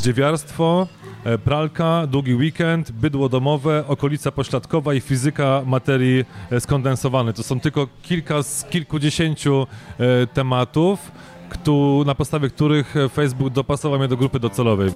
Dziewiarstwo, e, pralka, długi weekend, bydło domowe, okolica pośladkowa i fizyka materii e, skondensowanej. To są tylko kilka z kilkudziesięciu e, tematów, na podstawie których Facebook dopasował mnie do grupy docelowej.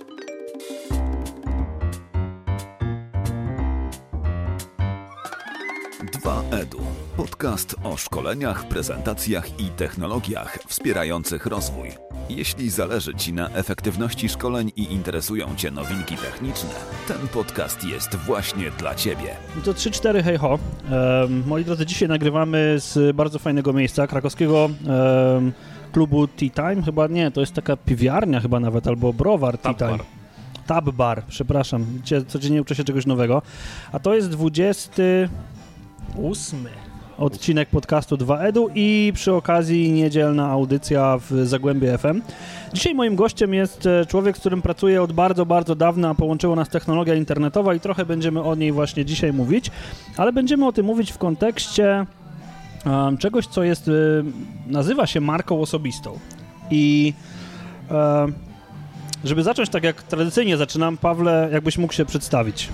Dwa edu Podcast o szkoleniach, prezentacjach i technologiach wspierających rozwój. Jeśli zależy Ci na efektywności szkoleń i interesują Cię nowinki techniczne, ten podcast jest właśnie dla Ciebie. To 3-4 hej ho. Moi drodzy, dzisiaj nagrywamy z bardzo fajnego miejsca, krakowskiego klubu Tea Time. Chyba nie, to jest taka piwiarnia chyba nawet, albo browar Tea Time. Tab bar, przepraszam. Codziennie uczę się czegoś nowego. A to jest 28 odcinek podcastu 2EDU i przy okazji niedzielna audycja w Zagłębie FM. Dzisiaj moim gościem jest e, człowiek, z którym pracuję od bardzo, bardzo dawna. Połączyła nas technologia internetowa i trochę będziemy o niej właśnie dzisiaj mówić, ale będziemy o tym mówić w kontekście em, czegoś, co jest, e, nazywa się marką osobistą. I żeby zacząć tak jak tradycyjnie zaczynam, Pawle, jakbyś mógł się przedstawić.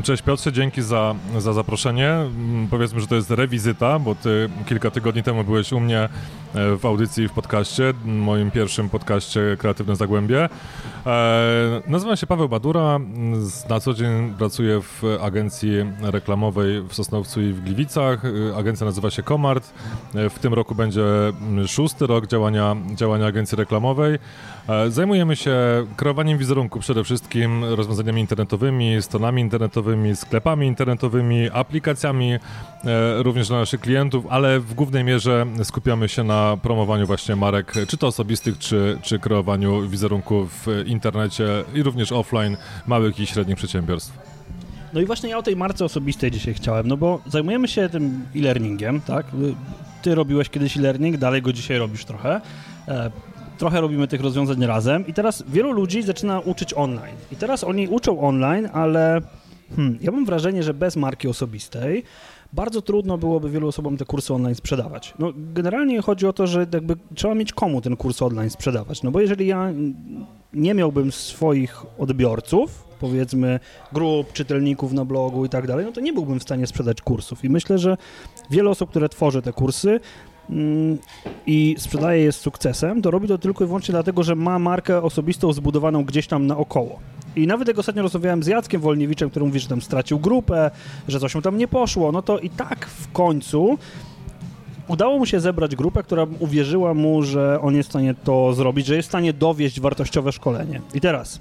Cześć Piotrze, dzięki za, za zaproszenie. Mm, Powiedzmy, że to jest rewizyta, bo ty kilka tygodni temu byłeś u mnie w audycji w podcaście, moim pierwszym podcaście Kreatywne Zagłębie. E, nazywam się Paweł Badura, na co dzień pracuję w agencji reklamowej w Sosnowcu i w Gliwicach. E, Agencja nazywa się Komart. E, W tym roku będzie szósty rok działania, działania agencji reklamowej. Zajmujemy się kreowaniem wizerunku przede wszystkim, rozwiązaniami internetowymi, stronami internetowymi, sklepami internetowymi, aplikacjami również dla naszych klientów, ale w głównej mierze skupiamy się na promowaniu właśnie marek, czy to osobistych, czy, czy kreowaniu wizerunku w internecie i również offline małych i średnich przedsiębiorstw. No i właśnie ja o tej marce osobistej dzisiaj chciałem, no bo zajmujemy się tym e-learningiem, tak? Ty robiłeś kiedyś e-learning, dalej go dzisiaj robisz trochę. E, trochę robimy tych rozwiązań razem i teraz wielu ludzi zaczyna uczyć online. I teraz oni uczą online, ale hmm, ja mam wrażenie, że bez marki osobistej bardzo trudno byłoby wielu osobom te kursy online sprzedawać. No, generalnie chodzi o to, że jakby trzeba mieć komu ten kurs online sprzedawać. No bo jeżeli ja nie miałbym swoich odbiorców, powiedzmy grup, czytelników na blogu i tak dalej, no to nie byłbym w stanie sprzedać kursów. I myślę, że wiele osób, które tworzy te kursy i sprzedaje je z sukcesem, to robi to tylko i wyłącznie dlatego, że ma markę osobistą zbudowaną gdzieś tam naokoło. I nawet jak ostatnio rozmawiałem z Jackiem Wolniewiczem, który mówi, że tam stracił grupę, że coś mu tam nie poszło, no to i tak w końcu udało mu się zebrać grupę, która uwierzyła mu, że on jest w stanie to zrobić, że jest w stanie dowieść wartościowe szkolenie. I teraz,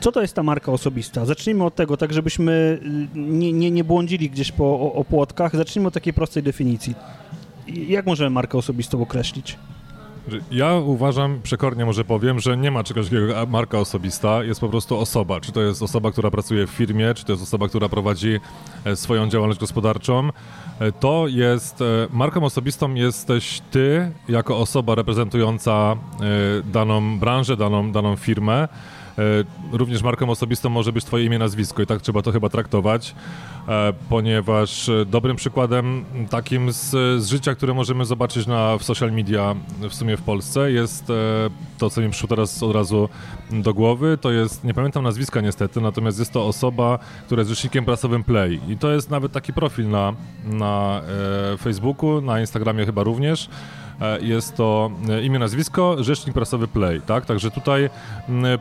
co to jest ta marka osobista? Zacznijmy od tego, tak żebyśmy y, nie, nie, nie błądzili gdzieś po o, o płotkach. Zacznijmy od takiej prostej definicji. Jak możemy markę osobistą określić? Ja uważam, przekornie może powiem, że nie ma czegoś takiego jak marka osobista, jest po prostu osoba. Czy to jest osoba, która pracuje w firmie, czy to jest osoba, która prowadzi e, swoją działalność gospodarczą. E, To jest, e, marką osobistą jesteś ty, jako osoba reprezentująca daną branżę, daną, daną firmę. E, Również marką osobistą może być twoje imię, nazwisko i tak trzeba to chyba traktować, e, ponieważ e, dobrym przykładem takim z, z życia, które możemy zobaczyć na, w social media w sumie w Polsce jest to, co mi przyszło teraz od razu do głowy, to jest, nie pamiętam nazwiska niestety, natomiast jest to osoba, która jest rzecznikiem prasowym Play i to jest nawet taki profil na, na Facebooku, na Instagramie chyba również. E, Jest to e, imię, nazwisko, rzecznik prasowy Play, tak? Także tutaj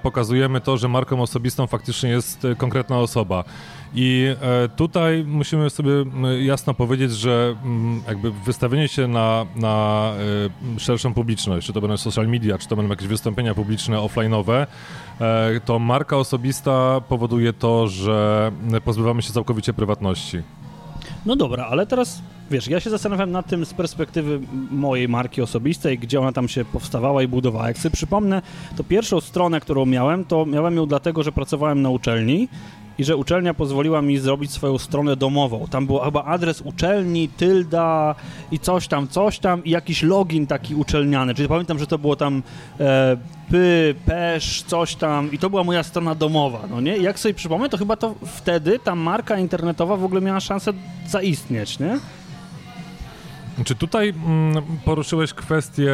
pokazujemy to, że marką osobistą faktycznie jest e, konkretna osoba. I tutaj musimy sobie jasno powiedzieć, że jakby wystawienie się na, na szerszą publiczność, czy to będą social media, czy to będą jakieś wystąpienia publiczne, offline'owe, to marka osobista powoduje to, że pozbywamy się całkowicie prywatności. No dobra, ale teraz wiesz, ja się zastanawiam nad tym z perspektywy mojej marki osobistej, gdzie ona tam się powstawała i budowała. Jak sobie przypomnę, to pierwszą stronę, którą miałem, to miałem ją dlatego, że pracowałem na uczelni i że uczelnia pozwoliła mi zrobić swoją stronę domową. Tam był chyba adres uczelni, tylda i coś tam, coś tam i jakiś login taki uczelniany. Czyli pamiętam, że to było tam e, py, pesz, coś tam i to była moja strona domowa, no nie? I jak sobie przypomnę, to chyba to wtedy ta marka internetowa w ogóle miała szansę zaistnieć, nie? Czy tutaj mm, poruszyłeś kwestię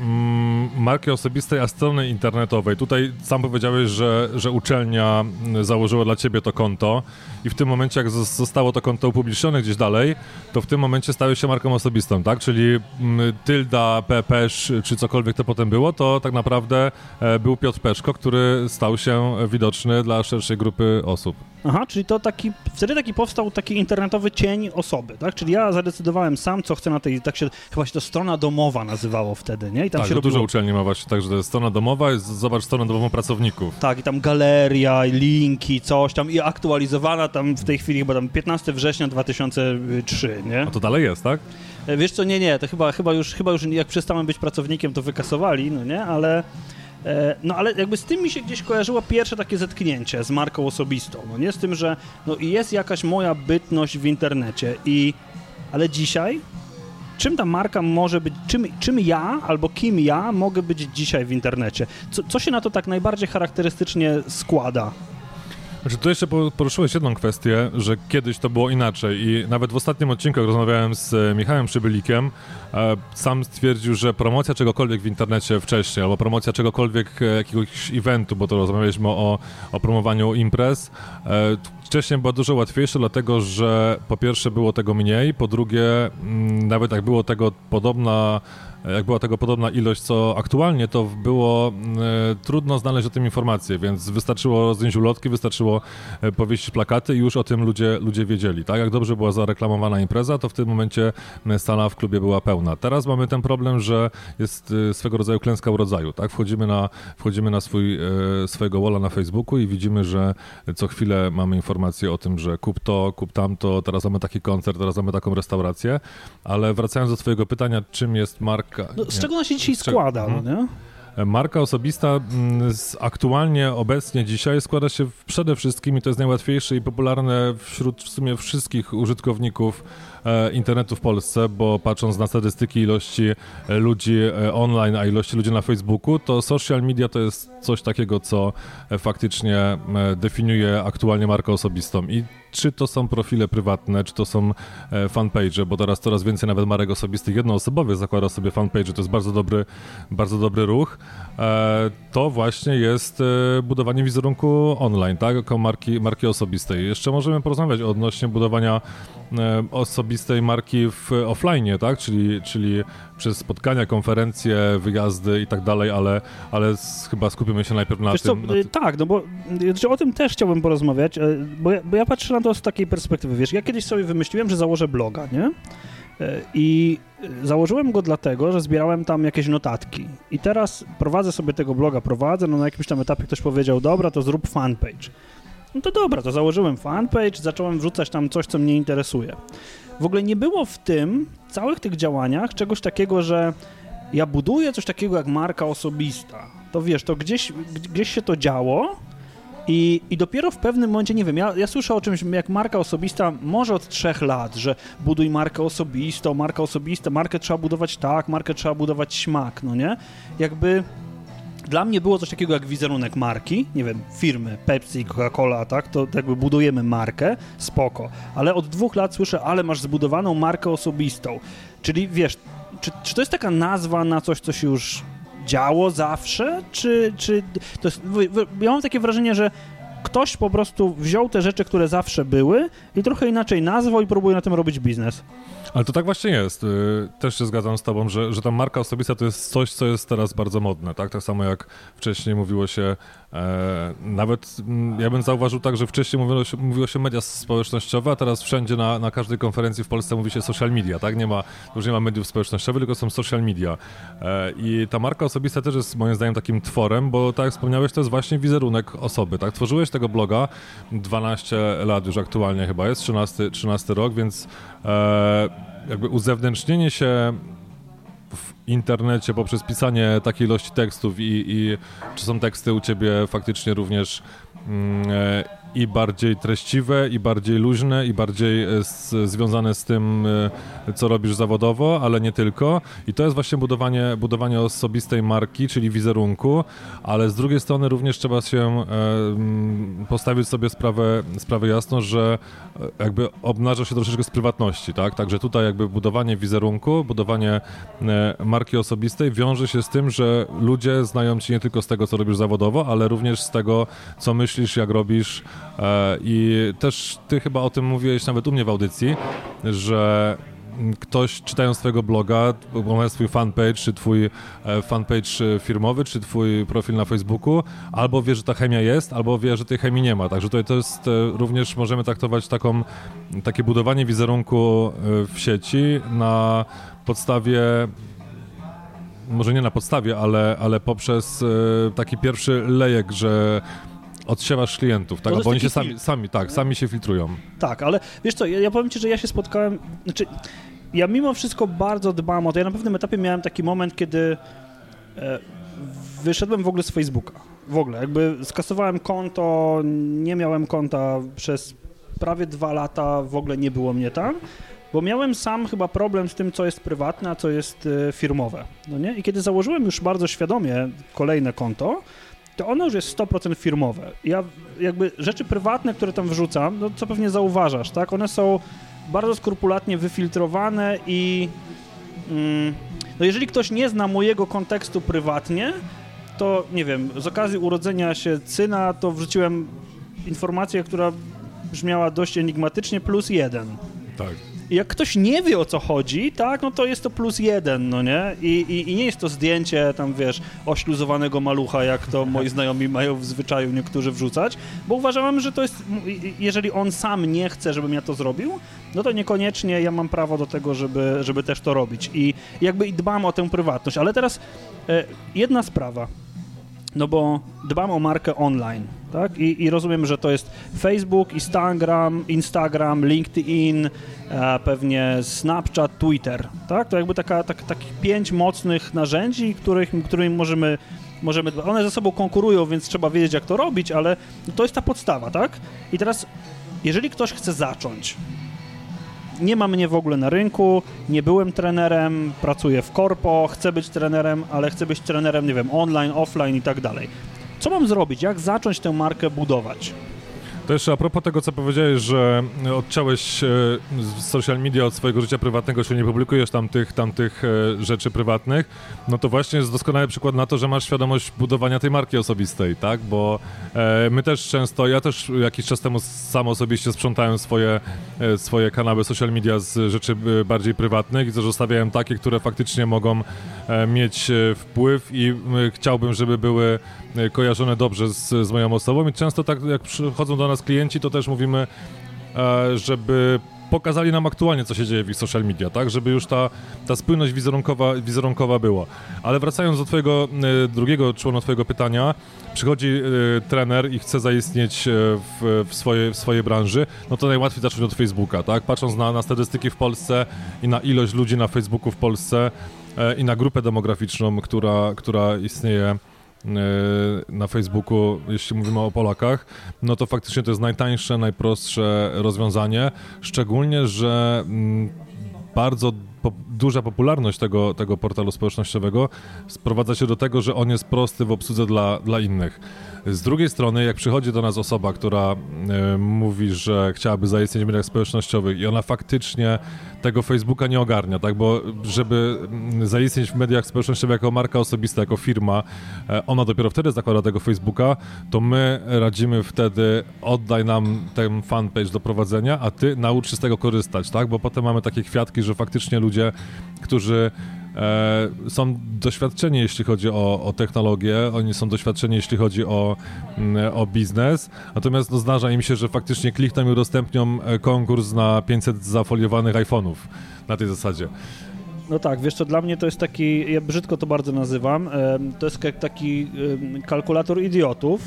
mm, marki osobistej, a strony internetowej? Tutaj sam powiedziałeś, że, że uczelnia mm, założyła dla ciebie to konto i w tym momencie, jak zostało to konto upublicznione gdzieś dalej, to w tym momencie stałeś się marką osobistą, tak? Czyli mm, Tylda, Pepesz, czy cokolwiek to potem było, to tak naprawdę e, był Piotr Peszko, który stał się widoczny dla szerszej grupy osób. Aha, czyli to taki, wtedy taki powstał taki internetowy cień osoby, tak? Czyli ja zadecydowałem sam, co chcę na tej, tak się, chyba się to strona domowa nazywało wtedy, nie? I tam tak, się robiło... dużo uczelni ma właśnie tak, że to jest strona domowa, jest, zobacz stronę domową pracowników. Tak, i tam galeria, linki, coś tam i aktualizowana tam w tej chwili chyba tam 15 września 2003, nie? A to dalej jest, tak? E, wiesz co, nie, nie, to chyba, chyba, już, chyba już jak przestałem być pracownikiem, to wykasowali, no nie? Ale... E, no ale jakby z tym mi się gdzieś kojarzyło pierwsze takie zetknięcie z marką osobistą, no nie z tym, że no jest jakaś moja bytność w internecie i ale dzisiaj czym ta marka może być, czym, czym ja albo kim ja mogę być dzisiaj w internecie? Co, co się na to tak najbardziej charakterystycznie składa? Znaczy, tu jeszcze poruszyłeś jedną kwestię, że kiedyś to było inaczej i nawet w ostatnim odcinku, jak rozmawiałem z e, Michałem Przybylikiem, e, sam stwierdził, że promocja czegokolwiek w internecie wcześniej, albo promocja czegokolwiek, e, jakiegoś eventu, bo to rozmawialiśmy o, o promowaniu imprez, wcześniej była dużo łatwiejsza, dlatego że po pierwsze było tego mniej, po drugie mm, nawet jak było tego podobna jak była tego podobna ilość co aktualnie, to było e, trudno znaleźć o tym informacje, więc wystarczyło zdjąć ulotki, wystarczyło e, powiesić plakaty i już o tym ludzie, ludzie wiedzieli. Tak jak dobrze była zareklamowana impreza, to w tym momencie e, sala w klubie była pełna. Teraz mamy ten problem, że jest swego rodzaju klęska urodzaju. Tak? Wchodzimy na, wchodzimy na swój, swojego walla na Facebooku i widzimy, że co chwilę mamy informacje o tym, że kup to, kup tamto, teraz mamy taki koncert, teraz mamy taką restaurację, ale wracając do twojego pytania, czym jest marka marka. No, z czego ona się dzisiaj składa, no mhm. nie? Marka osobista mm, aktualnie, obecnie, dzisiaj składa się przede wszystkim, i to jest najłatwiejsze i popularne wśród w sumie wszystkich użytkowników internetu w Polsce, bo patrząc na statystyki ilości e, ludzi e, online, a ilości ludzi na Facebooku, to social media to jest coś takiego, co faktycznie definiuje aktualnie markę osobistą. I czy to są profile prywatne, czy to są e, fanpage, bo teraz coraz więcej nawet marek osobistych jednoosobowych zakłada sobie fanpage, to jest bardzo dobry, bardzo dobry ruch. E, to właśnie jest e, budowanie wizerunku online, tak, jako marki, marki osobistej. Jeszcze możemy porozmawiać odnośnie budowania osobistej marki w offline, tak, czyli, czyli przez spotkania, konferencje, wyjazdy i tak dalej, ale, ale chyba skupimy się najpierw na Wiesz tym. Co, na Tak, no bo znaczy o tym też chciałbym porozmawiać, bo ja, bo ja patrzę na to z takiej perspektywy. Wiesz, ja kiedyś sobie wymyśliłem, że założę bloga, nie? I założyłem go dlatego, że zbierałem tam jakieś notatki. I teraz prowadzę sobie tego bloga, prowadzę, no na jakimś tam etapie ktoś powiedział, dobra, to zrób fanpage. No to dobra, to założyłem fanpage, zacząłem wrzucać tam coś, co mnie interesuje. W ogóle nie było w tym, całych tych działaniach, czegoś takiego, że ja buduję coś takiego jak marka osobista. To wiesz, to gdzieś, gdzieś się to działo, i, I dopiero w pewnym momencie, nie wiem, ja, ja słyszę o czymś jak marka osobista może od trzech lat, że buduj markę osobistą, marka osobista, markę trzeba budować tak, markę trzeba budować śmak, no nie? Jakby dla mnie było coś takiego jak wizerunek marki, nie wiem, firmy Pepsi, Coca-Cola, tak, to jakby budujemy markę, spoko, ale od dwóch lat słyszę, ale masz zbudowaną markę osobistą, czyli wiesz, czy, czy to jest taka nazwa na coś, co się już działo zawsze, czy, czy to jest, ja mam takie wrażenie, że ktoś po prostu wziął te rzeczy, które zawsze były i trochę inaczej nazwał i próbuje na tym robić biznes. Ale to tak właśnie jest. Y, też się zgadzam z tobą, że, że ta marka osobista to jest coś, co jest teraz bardzo modne, tak? Tak samo jak wcześniej mówiło się, nawet m, mm, ja bym zauważył tak, że wcześniej mówiło się, mówiło się media społecznościowe, a teraz wszędzie na, na każdej konferencji w Polsce mówi się social media, tak? Nie ma, już nie ma mediów społecznościowych, tylko są social media. E, I ta marka osobista też jest moim zdaniem takim tworem, bo tak jak wspomniałeś, to jest właśnie wizerunek osoby, tak? Tworzyłeś tego bloga 12 lat już aktualnie chyba jest, 13, 13 rok, więc e, jakby uzewnętrznienie się w internecie poprzez pisanie takiej ilości tekstów i, i czy są teksty u ciebie faktycznie również mm, e, i bardziej treściwe, i bardziej luźne, i bardziej e, z, związane z tym, e, co robisz zawodowo, ale nie tylko. I to jest właśnie budowanie, budowanie osobistej marki, czyli wizerunku, ale z drugiej strony również trzeba się e, postawić sobie sprawę, sprawę jasno, że jakby obnaża się troszeczkę z prywatności, tak? Także tutaj jakby budowanie wizerunku, budowanie marki osobistej wiąże się z tym, że ludzie znają cię nie tylko z tego, co robisz zawodowo, ale również z tego, co myślisz, jak robisz, I też ty chyba o tym mówiłeś nawet u mnie w audycji, że ktoś czytając twojego bloga, oglądając twój fanpage, czy twój e, fanpage firmowy, czy twój profil na Facebooku, albo wie, że ta chemia jest, albo wie, że tej chemii nie ma. Także tutaj to jest e, również, możemy traktować taką, takie budowanie wizerunku w sieci na podstawie może nie na podstawie, ale, ale poprzez taki pierwszy lejek, że Odsiewasz klientów, tak? Bo oni się sami, sami, tak, sami się filtrują. Tak, ale wiesz co, ja, ja powiem ci, że ja się spotkałem, znaczy ja mimo wszystko bardzo dbam o to. Ja na pewnym etapie miałem taki moment, kiedy e, wyszedłem w ogóle z Facebooka. W ogóle, jakby skasowałem konto, nie miałem konta przez prawie dwa lata, w ogóle nie było mnie tam, bo miałem sam chyba problem z tym, co jest prywatne, a co jest e, firmowe. No nie? I kiedy założyłem już bardzo świadomie kolejne konto, to ono już jest 100% firmowe. Ja jakby rzeczy prywatne, które tam wrzucam, no co pewnie zauważasz, tak? One są bardzo skrupulatnie wyfiltrowane i mm, no jeżeli ktoś nie zna mojego kontekstu prywatnie, to nie wiem, z okazji urodzenia się syna, to wrzuciłem informację, która brzmiała dość enigmatycznie, plus jeden. Tak. Jak ktoś nie wie o co chodzi, tak, no to jest to plus jeden, no nie? I, i, i nie jest to zdjęcie tam, wiesz, ośluzowanego malucha, jak to moi znajomi mają w zwyczaju niektórzy wrzucać, bo uważałem, że to jest, jeżeli on sam nie chce, żebym ja to zrobił, no to niekoniecznie ja mam prawo do tego, żeby, żeby też to robić. I jakby dbam o tę prywatność. Ale teraz e, jedna sprawa. No bo dbam o markę online, tak? I, I, rozumiem, że to jest Facebook, Instagram, Instagram, LinkedIn, e, pewnie Snapchat, Twitter, tak? To jakby taka, tak, takich pięć mocnych narzędzi, których, którymi możemy, możemy... One ze sobą konkurują, więc trzeba wiedzieć, jak to robić, ale to jest ta podstawa, tak? I teraz, jeżeli ktoś chce zacząć, nie ma mnie w ogóle na rynku, nie byłem trenerem, pracuję w korpo, chcę być trenerem, ale chcę być trenerem, nie wiem, online, offline i tak dalej. Co mam zrobić? Jak zacząć tę markę budować? To jeszcze a propos tego, co powiedziałeś, że odciąłeś e, social media od swojego życia prywatnego, czyli nie publikujesz tam tych, tam tych e, rzeczy prywatnych, no to właśnie jest doskonały przykład na to, że masz świadomość budowania tej marki osobistej, tak? Bo e, my też często, ja też jakiś czas temu sam osobiście sprzątałem swoje, swoje kanały social media z rzeczy bardziej prywatnych i zostawiałem takie, które faktycznie mogą mieć wpływ i chciałbym, żeby były kojarzone dobrze z, z moją osobą i często tak jak przychodzą do nas klienci, to też mówimy, e, żeby pokazali nam aktualnie, co się dzieje w ich social media, tak? Żeby już ta, ta spójność wizerunkowa, wizerunkowa była. Ale wracając do twojego e, drugiego członu twojego pytania, przychodzi e, trener i chce zaistnieć w, w, swojej, w swojej branży, no to najłatwiej zacząć od Facebooka, tak? Patrząc na, na statystyki w Polsce i na ilość ludzi na Facebooku w Polsce i na grupę demograficzną, która, która istnieje E, na Facebooku, jeśli mówimy o Polakach, no to faktycznie to jest najtańsze, najprostsze rozwiązanie, szczególnie, że mm, bardzo po, duża popularność tego, tego portalu społecznościowego sprowadza się do tego, że on jest prosty w obsłudze dla, dla innych. Z drugiej strony, jak przychodzi do nas osoba, która y, mówi, że chciałaby zaistnieć w mediach społecznościowych i ona faktycznie tego Facebooka nie ogarnia, tak? Bo żeby mm, zaistnieć w mediach społecznościowych jako marka osobista, jako firma, e, ona dopiero wtedy zakłada tego Facebooka, to my radzimy wtedy oddaj nam ten fanpage do prowadzenia, a ty naucz się z tego korzystać, tak? Bo potem mamy takie kwiatki, że faktycznie ludzie, którzy e, są doświadczeni, jeśli chodzi o, o, technologię, oni są doświadczeni, jeśli chodzi o, mm, o biznes, natomiast no, zdarza im się, że faktycznie klikną i udostępnią e, konkurs na 500 zafoliowanych iPhone'ów na tej zasadzie. No tak, wiesz co, dla mnie to jest taki, ja brzydko to bardzo nazywam, to jest taki kalkulator idiotów,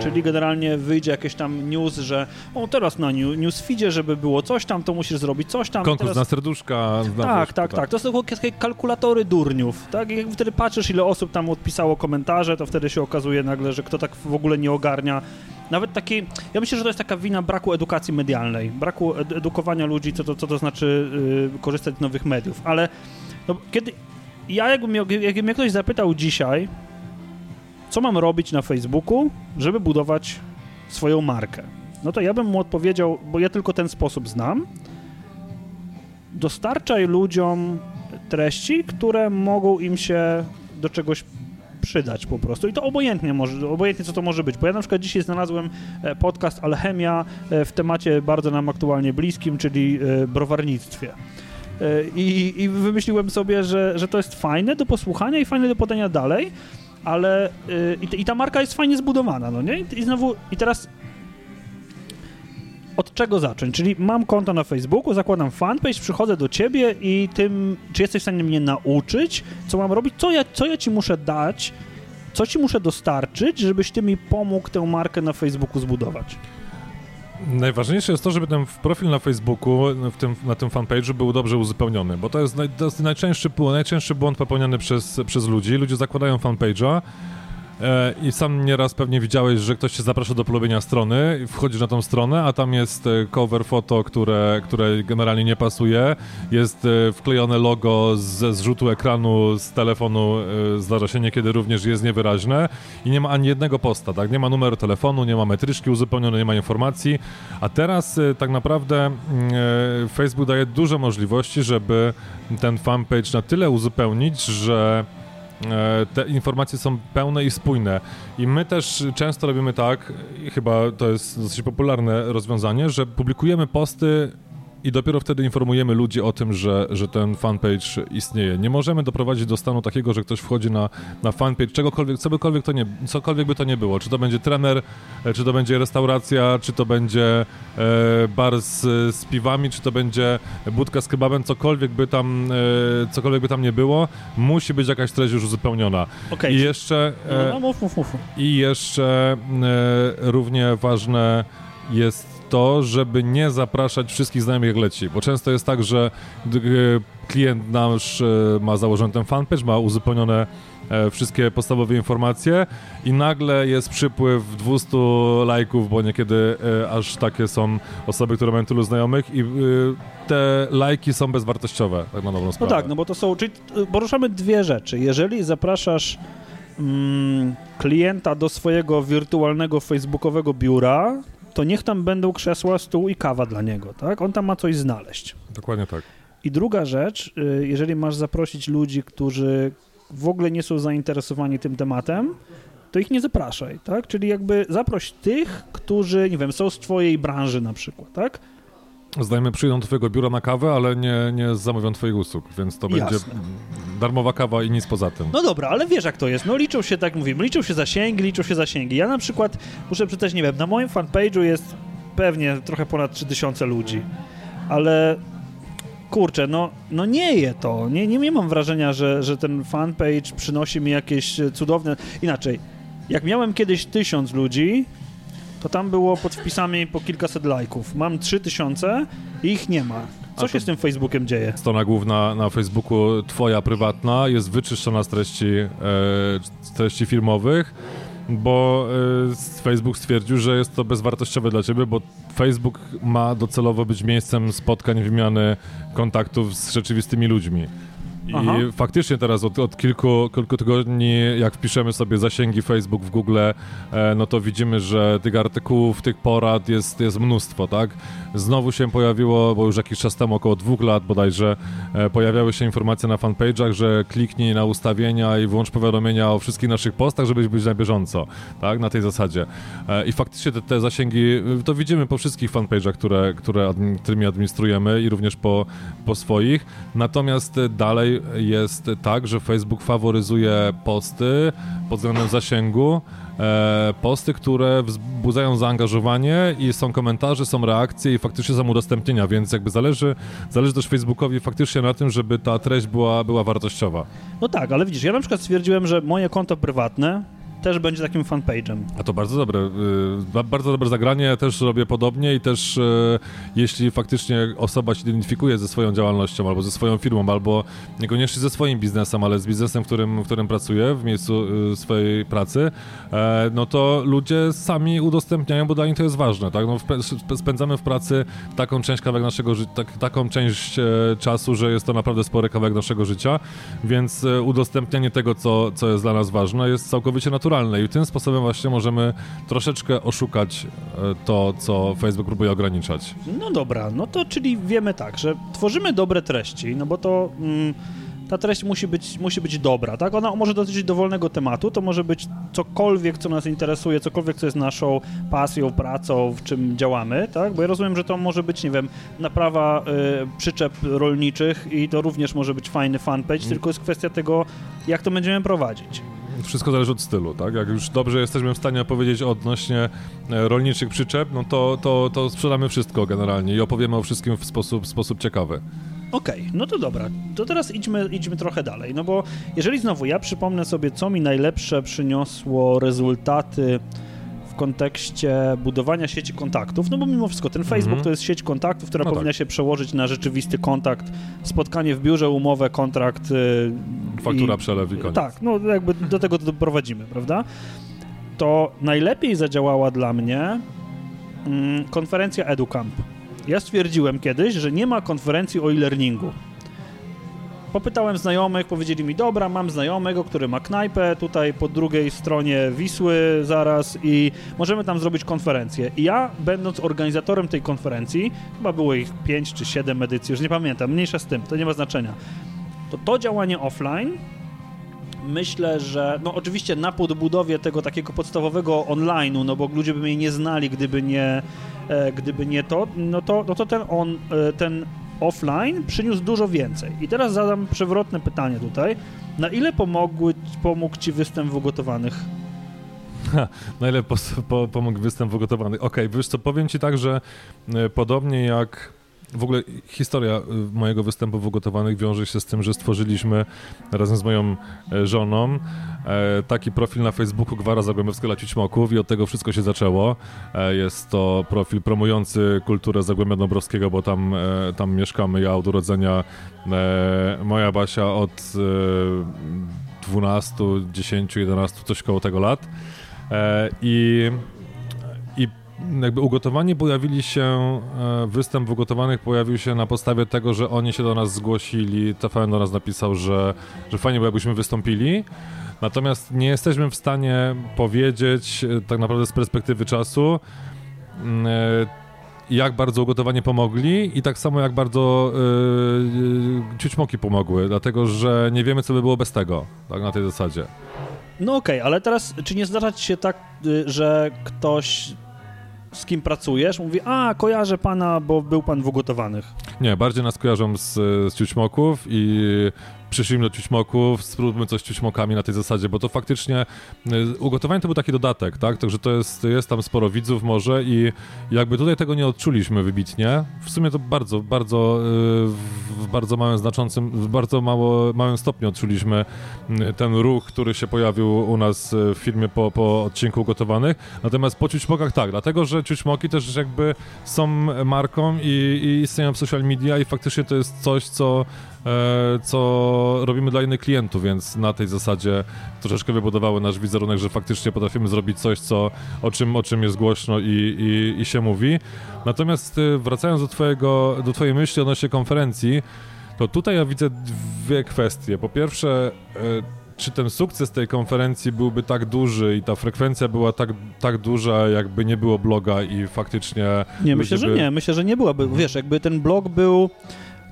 Czyli generalnie wyjdzie jakieś tam news, że o teraz na new, newsfeedzie, żeby było coś tam, to musisz zrobić coś tam. Konkurs teraz... na serduszka. Na Tak, wiesz, tak, tak. To są takie kalkulatory durniów. Tak? I jak wtedy patrzysz, ile osób tam odpisało komentarze, to wtedy się okazuje nagle, że kto tak w ogóle nie ogarnia. Nawet taki, ja myślę, że to jest taka wina braku edukacji medialnej, braku ed edukowania ludzi, co to, co to znaczy yy, korzystać z nowych mediów. Ale no, kiedy, ja jakbym, jakby mnie ktoś zapytał dzisiaj, co mam robić na Facebooku, żeby budować swoją markę, no to ja bym mu odpowiedział, bo ja tylko ten sposób znam, dostarczaj ludziom treści, które mogą im się do czegoś przydać po prostu. I to obojętnie może, obojętnie co to może być. Bo ja na przykład dzisiaj znalazłem e, podcast Alchemia e, w temacie bardzo nam aktualnie bliskim, czyli e, browarnictwie. I, I, wymyśliłem sobie, że, że to jest fajne do posłuchania i fajne do podania dalej, ale i, i ta marka jest fajnie zbudowana, no nie? I, znowu, i teraz od czego zacząć? Czyli mam konto na Facebooku, zakładam fanpage, przychodzę do ciebie i tym, czy jesteś w stanie mnie nauczyć, co mam robić, co ja, co ja ci muszę dać, co ci muszę dostarczyć, żebyś ty mi pomógł tę markę na Facebooku zbudować? Najważniejsze jest to, żeby ten profil na Facebooku, w tym, na tym fanpage'u był dobrze uzupełniony, bo to jest, naj, to jest najczęstszy, najczęstszy błąd popełniany przez, przez ludzi. Ludzie zakładają fanpage'a, I sam nieraz pewnie widziałeś, że ktoś cię zaprasza do polubienia strony, wchodzisz na tą stronę, a tam jest e, cover foto, które, które generalnie nie pasuje, jest e, wklejone logo ze zrzutu ekranu z telefonu, zdarza się niekiedy również jest niewyraźne i nie ma ani jednego posta, tak? Nie ma numeru telefonu, nie ma metryczki uzupełnionej, nie ma informacji, a teraz tak naprawdę mm, Facebook daje duże możliwości, żeby ten fanpage na tyle uzupełnić, że E, te informacje są pełne i spójne. I my też często robimy tak, chyba to jest dosyć popularne rozwiązanie, że publikujemy posty i dopiero wtedy informujemy ludzi o tym, że, że ten fanpage istnieje. Nie możemy doprowadzić do stanu takiego, że ktoś wchodzi na, na fanpage, czegokolwiek, cokolwiek, to nie, cokolwiek by to nie było. Czy to będzie trener, e, czy to będzie restauracja, czy to będzie e, bar z, z piwami, czy to będzie budka z kebabem, cokolwiek by tam, e, cokolwiek by tam nie było, musi być jakaś treść już uzupełniona. Okay. I jeszcze... E, no, no, mów, mów, mów. I jeszcze e, równie ważne jest to, żeby nie zapraszać wszystkich znajomych jak leci, bo często jest tak, że klient nasz e, ma założony ten fanpage, ma uzupełnione e, wszystkie podstawowe informacje i nagle jest przypływ 200 lajków, bo niekiedy e, aż takie są osoby, które mają tylu znajomych i te lajki są bezwartościowe, tak na dobrą sprawę. No tak, no bo to są, czyli poruszamy dwie rzeczy. Jeżeli zapraszasz mm, klienta do swojego wirtualnego facebookowego biura, to niech tam będą krzesła, stół i kawa dla niego, tak? On tam ma coś znaleźć. Dokładnie tak. I druga rzecz, y, jeżeli masz zaprosić ludzi, którzy w ogóle nie są zainteresowani tym tematem, to ich nie zapraszaj, tak? Czyli jakby zaproś tych, którzy, nie wiem, są z twojej branży na przykład, tak? Zdajmy, przyjdą do twojego biura na kawę, ale nie, nie zamówią twoich usług, więc to Jasne. będzie darmowa kawa i nic poza tym. No dobra, ale wiesz jak to jest. No liczą się, tak mówimy, liczą się zasięgi, liczą się zasięgi. Ja na przykład, muszę przeczytać, nie wiem, na moim fanpage'u jest pewnie trochę ponad 3000 ludzi, ale kurczę, no, no nie je to. Nie, nie, nie mam wrażenia, że, że ten fanpage przynosi mi jakieś cudowne... Inaczej, jak miałem kiedyś tysiąc ludzi, to tam było pod wpisami po kilkaset lajków. Mam 3000 i ich nie ma. Co się z tym Facebookiem dzieje? Strona główna na Facebooku, twoja prywatna, jest wyczyszczona z treści, e, z treści firmowych, bo e, Facebook stwierdził, że jest to bezwartościowe dla ciebie, bo Facebook ma docelowo być miejscem spotkań, wymiany kontaktów z rzeczywistymi ludźmi. I Aha. faktycznie teraz od, od, kilku, kilku tygodni, jak wpiszemy sobie zasięgi Facebook w Google, e, no to widzimy, że tych artykułów, tych porad jest, jest mnóstwo, tak? Znowu się pojawiło, bo już jakiś czas temu, około dwóch lat bodajże, e, pojawiały się informacje na fanpage'ach, że kliknij na ustawienia i włącz powiadomienia o wszystkich naszych postach, żebyś być na bieżąco, tak? Na tej zasadzie. E, I faktycznie te, te zasięgi, to widzimy po wszystkich fanpage'ach, które, które, którymi administrujemy i również po, po swoich. Natomiast dalej jest tak, że Facebook faworyzuje posty pod względem zasięgu, e, posty, które wzbudzają zaangażowanie i są komentarze, są reakcje i faktycznie są udostępnienia, więc jakby zależy, zależy też Facebookowi faktycznie na tym, żeby ta treść była, była wartościowa. No tak, ale widzisz, ja na przykład stwierdziłem, że moje konto prywatne też będzie takim fanpage'em. A to bardzo dobre, y, bardzo dobre zagranie, też robię podobnie i też y, jeśli faktycznie osoba się identyfikuje ze swoją działalnością, albo ze swoją firmą, albo niekoniecznie ze swoim biznesem, ale z biznesem, w którym, w którym pracuje, w miejscu y, swojej pracy, e, no to ludzie sami udostępniają, bo dla nich to jest ważne, tak? No, spędzamy w pracy taką część kawałek naszego życia, tak, taką część e, czasu, że jest to naprawdę spory kawałek naszego życia, więc e, udostępnianie tego, co, co jest dla nas ważne, jest całkowicie naturalne i tym sposobem właśnie możemy troszeczkę oszukać to, co Facebook próbuje ograniczać. No dobra, no to czyli wiemy tak, że tworzymy dobre treści, no bo to... Mm, ta treść musi być, musi być dobra, tak? Ona może dotyczyć dowolnego tematu, to może być cokolwiek, co nas interesuje, cokolwiek, co jest naszą pasją, pracą, w czym działamy, tak? Bo ja rozumiem, że to może być, nie wiem, naprawa y, przyczep rolniczych i to również może być fajny fanpage, mm. tylko jest kwestia tego, jak to będziemy prowadzić wszystko zależy od stylu, tak? Jak już dobrze jesteśmy w stanie opowiedzieć odnośnie e, rolniczych przyczep, no to, to, to sprzedamy wszystko generalnie i opowiemy o wszystkim w sposób, sposób ciekawy. Okej, okay, no to dobra. To teraz idźmy, idźmy trochę dalej. No bo jeżeli znowu ja przypomnę sobie, co mi najlepsze przyniosło rezultaty w kontekście budowania sieci kontaktów, no bo mimo wszystko ten Facebook mm-hmm. to jest sieć kontaktów, która no powinna tak. się przełożyć na rzeczywisty kontakt, spotkanie w biurze, umowę, kontrakt. Yy, Faktura, i, przelew i koniec. Tak, no jakby do tego doprowadzimy, prawda? To najlepiej zadziałała dla mnie mm, konferencja EduCamp. Ja stwierdziłem kiedyś, że nie ma konferencji o e-learningu. Popytałem znajomych, powiedzieli mi, dobra, mam znajomego, który ma knajpę tutaj po drugiej stronie Wisły zaraz i możemy tam zrobić konferencję. I ja, będąc organizatorem tej konferencji, chyba było ich 5 czy 7 edycji, już nie pamiętam, mniejsza z tym, to nie ma znaczenia. To to działanie offline myślę, że no oczywiście na podbudowie tego takiego podstawowego online'u, no bo ludzie by mnie nie znali, gdyby nie, e, gdyby nie to, no to, no to ten, on, e, ten offline przyniósł dużo więcej. I teraz zadam przewrotne pytanie tutaj. Na ile pomogły, pomógł Ci występ w ugotowanych? na ile po, pomógł występ w ugotowanych? Okej, okay, wiesz co, powiem Ci tak, że e, podobnie jak w ogóle historia y, mojego występu w ugotowanych wiąże się z tym, że stworzyliśmy razem z moją e, żoną e, taki profil na Facebooku Gwara Zagłębiowskiego dla Ćmoków i od tego wszystko się zaczęło. E, jest to profil promujący kulturę Zagłębia Dąbrowskiego, bo tam, tam mieszkamy. Ja od urodzenia, moja Basia od 12, 10, 11, coś koło tego lat. I jakby ugotowani pojawili się, e, występ ugotowanych pojawił się na podstawie tego, że oni się do nas zgłosili, TVN do nas napisał, że, że fajnie by jakbyśmy wystąpili, natomiast nie jesteśmy w stanie powiedzieć e, tak naprawdę z perspektywy czasu, mm, e, jak bardzo ugotowanie pomogli i tak samo jak bardzo yy, ciućmoki pomogły, dlatego że nie wiemy, co by było bez tego, tak na tej zasadzie. No okej, okay, ale teraz czy nie zdarza ci się tak, że ktoś z kim pracujesz, mówi, a kojarzę pana, bo był pan w ugotowanych. Nie, bardziej nas kojarzą z, z Ciućmoków i przyszliśmy do ciućmoków, spróbujmy coś ciućmokami na tej zasadzie, bo to faktycznie y, ugotowanie to był taki dodatek, tak? Także to jest, jest tam sporo widzów może i jakby tutaj tego nie odczuliśmy wybitnie. W sumie to bardzo, bardzo y, w bardzo małym znaczącym, w bardzo mało, małym stopniu odczuliśmy y, ten ruch, który się pojawił u nas w firmie po, po odcinku ugotowanych. Natomiast po ciućmokach tak, dlatego, że ciućmoki też jakby są marką i, i istnieją w social media i faktycznie to jest coś, co co robimy dla innych klientów, więc na tej zasadzie troszeczkę wybudowały nasz wizerunek, że faktycznie potrafimy zrobić coś, co, o, czym, o czym jest głośno i, i, i się mówi. Natomiast e, wracając do, twojego, do twojej myśli odnośnie konferencji, to tutaj ja widzę dwie kwestie. Po pierwsze, e, czy ten sukces tej konferencji byłby tak duży i ta frekwencja była tak, tak duża, jakby nie było bloga i faktycznie... Nie, myślę, by... że nie. Myślę, że nie byłaby. Wiesz, jakby ten blog był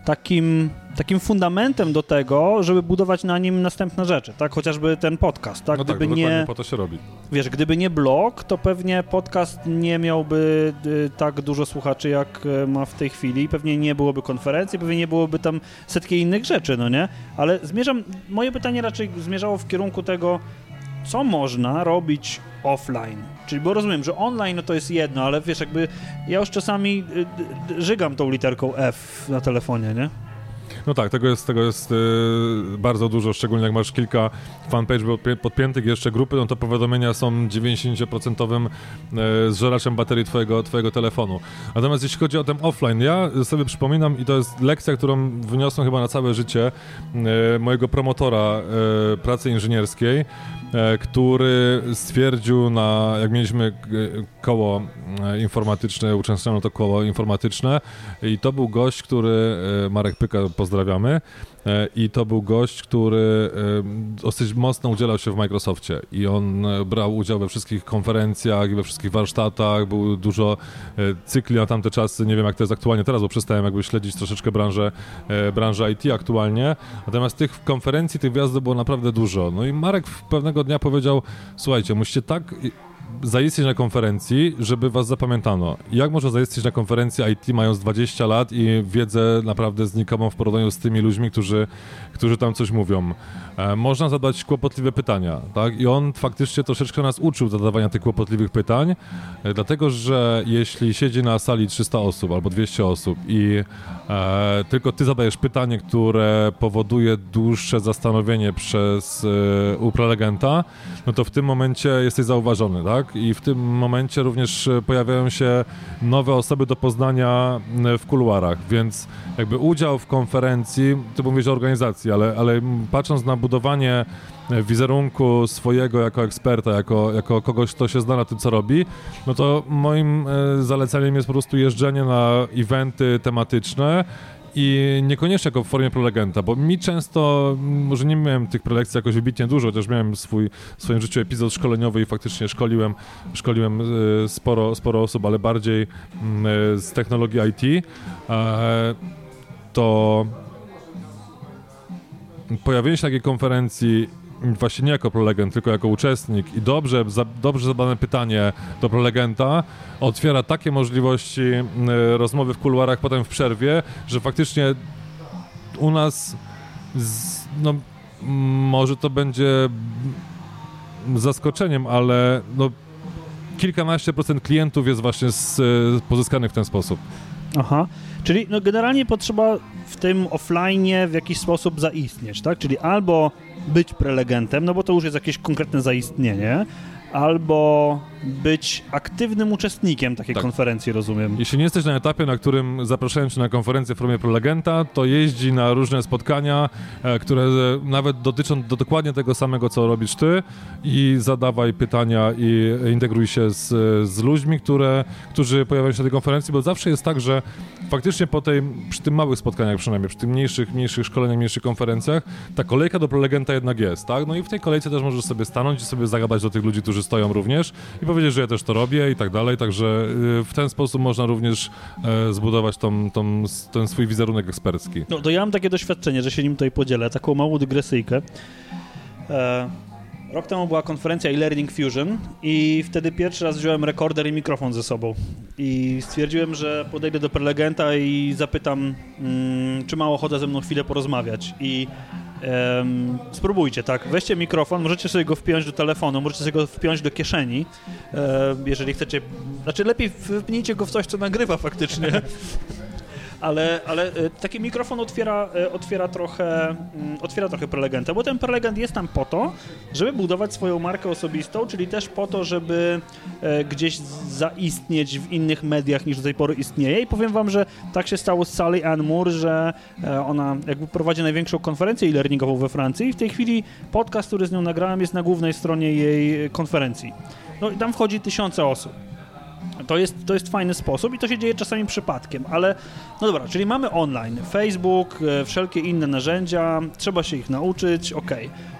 takim, takim fundamentem do tego, żeby budować na nim następne rzeczy, tak? Chociażby ten podcast, tak? No gdyby tak, nie, po to się robi. Wiesz, gdyby nie blog, to pewnie podcast nie miałby y, tak dużo słuchaczy, jak y, ma w tej chwili. Pewnie nie byłoby konferencji, pewnie nie byłoby tam setki innych rzeczy, no nie? Ale zmierzam, moje pytanie raczej zmierzało w kierunku tego, co można robić offline. Czyli, bo rozumiem, że online no to jest jedno, ale wiesz, jakby ja już czasami y, żygam tą literką F na telefonie, nie? No tak, tego jest, tego jest yy, bardzo dużo, szczególnie jak masz kilka fanpage podpiętych jeszcze grupy, no to powiadomienia są 90% yy, zżeraczem baterii twojego, twojego telefonu. Natomiast jeśli chodzi o ten offline, ja sobie przypominam i to jest lekcja, którą wyniosłem chyba na całe życie yy, mojego promotora yy, pracy inżynierskiej, E, który stwierdził na, jak mieliśmy e, koło e, informatyczne, uczęszczano to koło informatyczne i to był gość, który, Marek Pyka, pozdrawiamy, E, i to był gość, który e, dosyć mocno udzielał się w Microsoftie. I on e, brał udział we wszystkich konferencjach, we wszystkich warsztatach, był dużo cykli na tamte czasy, nie wiem jak to jest aktualnie teraz, bo przestałem jakby śledzić troszeczkę branżę, branżę IT aktualnie, natomiast tych konferencji, tych wjazdów było naprawdę dużo. No i Marek pewnego dnia powiedział, słuchajcie, musicie tak zaistnieć na konferencji, żeby was zapamiętano. Jak można zaistnieć na konferencji IT mając 20 lat i wiedzę naprawdę znikomą w porównaniu z tymi ludźmi, którzy, którzy tam coś mówią? E, można zadać kłopotliwe pytania, tak? I on faktycznie troszeczkę nas uczył zadawania tych kłopotliwych pytań, e, dlatego, że jeśli siedzi na sali 300 osób albo 200 osób i e, tylko ty zadajesz pytanie, które powoduje dłuższe zastanowienie przez e, u prelegenta, no to w tym momencie jesteś zauważony, tak? I w tym momencie również pojawiają się nowe osoby do poznania w kuluarach, więc jakby udział w konferencji, ty mówisz o organizacji, ale, ale patrząc na budowanie wizerunku swojego jako eksperta, jako, jako kogoś, kto się zna na tym, co robi, no to moim e, zaleceniem jest po prostu jeżdżenie na eventy tematyczne i niekoniecznie jako w formie prelegenta, bo mi często, może nie miałem tych prelekcji jakoś wybitnie dużo, chociaż miałem swój, w swoim życiu epizod szkoleniowy i faktycznie szkoliłem, szkoliłem e, sporo, sporo osób, ale bardziej mm, e, z technologii IT, to pojawienie się takiej konferencji właśnie nie jako prelegent, tylko jako uczestnik i dobrze, za, dobrze zadane pytanie do prelegenta otwiera takie możliwości y, rozmowy w kuluarach potem w przerwie, że faktycznie u nas z, no, może to będzie zaskoczeniem, ale no, kilkanaście procent klientów jest właśnie z, pozyskanych w ten sposób. Aha, czyli no generalnie potrzeba w tym offline w jakiś sposób zaistnieć, tak? Czyli albo być prelegentem, no bo to już jest jakieś konkretne zaistnienie, albo być aktywnym uczestnikiem takiej tak. konferencji, rozumiem. Jeśli nie jesteś na etapie, na którym zapraszają cię na konferencję w formie prelegenta, to jeździ na różne spotkania, e, które nawet dotyczą do dokładnie tego samego, co robisz ty i zadawaj pytania i integruj się z, z ludźmi, które, którzy pojawiają się na tej konferencji, bo zawsze jest tak, że faktycznie po tej, przy tym małych spotkaniach przynajmniej, przy tych mniejszych, mniejszych szkoleniach, mniejszych konferencjach, ta kolejka do prelegenta jednak jest, tak? No i w tej kolejce też możesz sobie stanąć i sobie zagadać do tych ludzi, którzy stoją również i powiedzieć, że ja też to robię i tak dalej, także y, w ten sposób można również e, zbudować tą, tą, ten swój wizerunek ekspercki. No to ja mam takie doświadczenie, że się nim tutaj podzielę, taką małą dygresyjkę. E Rok temu była konferencja e-learning Fusion i wtedy pierwszy raz wziąłem rekorder i mikrofon ze sobą. I stwierdziłem, że podejdę do prelegenta i zapytam, mm, czy ma ochotę ze mną chwilę porozmawiać. I um, spróbujcie, tak, weźcie mikrofon, możecie sobie go wpiąć do telefonu, możecie sobie go wpiąć do kieszeni, um, jeżeli chcecie, znaczy lepiej wpnijcie go w coś, co nagrywa faktycznie. ale, ale e, taki mikrofon otwiera, e, otwiera, trochę, mm, otwiera trochę prelegenta, bo ten prelegent jest tam po to, żeby budować swoją markę osobistą, czyli też po to, żeby e, gdzieś zaistnieć w innych mediach niż do tej pory istnieje i powiem wam, że tak się stało z Sally Ann Moore, że ona jakby prowadzi największą konferencję e-learningową we Francji i w tej chwili podcast, który z nią nagrałem jest na głównej stronie jej konferencji. No i tam wchodzi tysiące osób. To jest, to jest fajny sposób i to się dzieje czasami przypadkiem, ale no dobra, czyli mamy online, Facebook, e, wszelkie inne narzędzia, trzeba się ich nauczyć, ok.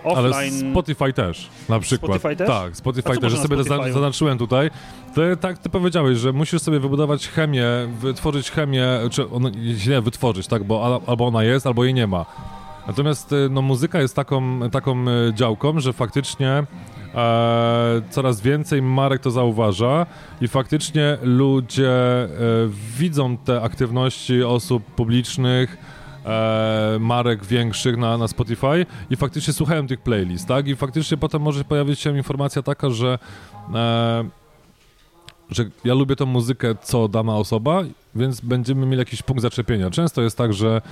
Offline. Ale Spotify też, na przykład. Spotify też? Tak, Spotify też, że sobie zaznaczyłem tutaj. To, tak, ty powiedziałeś, że musisz sobie wybudować chemię, wytworzyć chemię, czy on, nie wytworzyć, tak, bo albo ona jest, albo jej nie ma. Natomiast e, no, muzyka jest taką, taką e, działką, że faktycznie E, coraz więcej marek to zauważa i faktycznie ludzie e, widzą te aktywności osób publicznych, e, marek większych na, na Spotify i faktycznie słuchają tych playlist, tak? I faktycznie potem może pojawić się informacja taka, że że ja lubię tą muzykę, co dana osoba, więc będziemy mieli jakiś punkt zaczepienia. Często jest tak, że,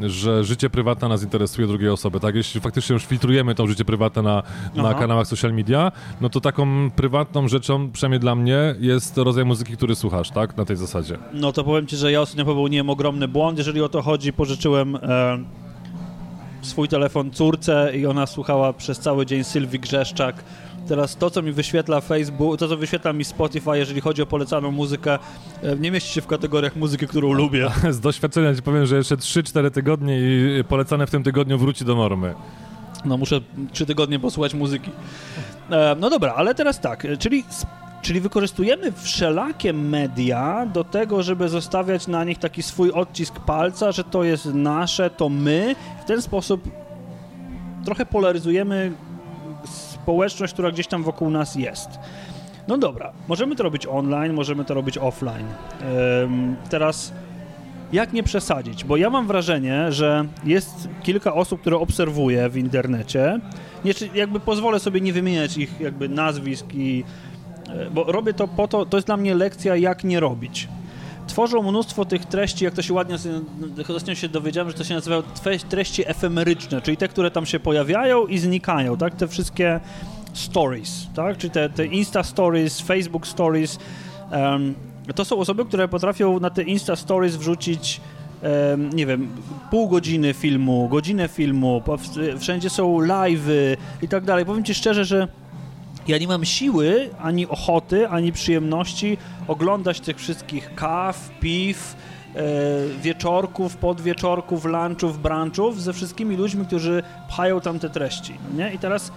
że życie prywatne nas interesuje drugiej osoby, tak? Jeśli faktycznie już filtrujemy to życie prywatne na, na kanałach social media, no to taką prywatną rzeczą, przynajmniej dla mnie, jest rodzaj muzyki, który słuchasz, tak? Na tej zasadzie. No to powiem ci, że ja ostatnio popełniłem ogromny błąd, jeżeli o to chodzi, pożyczyłem... E swój telefon córce i ona słuchała przez cały dzień Sylwii Grzeszczak. Teraz to, co mi wyświetla Facebook, to, co wyświetla mi Spotify, jeżeli chodzi o polecaną muzykę, e, nie mieści się w kategoriach muzyki, którą lubię. Z doświadczenia ci powiem, że jeszcze 3-4 tygodnie i polecane w tym tygodniu wróci do normy. No muszę 3 tygodnie posłuchać muzyki. E, no dobra, ale teraz tak, czyli Czyli wykorzystujemy wszelakie media do tego, żeby zostawiać na nich taki swój odcisk palca, że to jest nasze, to my. W ten sposób trochę polaryzujemy społeczność, która gdzieś tam wokół nas jest. No dobra, możemy to robić online, możemy to robić offline. teraz jak nie przesadzić? Bo ja mam wrażenie, że jest kilka osób, które obserwuję w internecie. Nie, jakby pozwolę sobie nie wymieniać ich jakby nazwisk i E, bo robię to po to, to jest dla mnie lekcja, jak nie robić. Tworzą mnóstwo tych treści, jak to się ładnie, ostatnio się dowiedziałem, że to się nazywa treści efemeryczne, czyli te, które tam się pojawiają i znikają, tak? Te wszystkie stories, tak? Czyli te, te Insta Stories, Facebook Stories. Um, to są osoby, które potrafią na te Insta Stories wrzucić nie wiem, pół godziny filmu, godzinę filmu, wszędzie są live'y i tak dalej. Powiem Ci szczerze, że ja nie mam siły, ani ochoty, ani przyjemności oglądać tych wszystkich kaw, piw, e, wieczorków, podwieczorków, lunchów, brunchów ze wszystkimi ludźmi, którzy pchają tam te treści. Nie? I teraz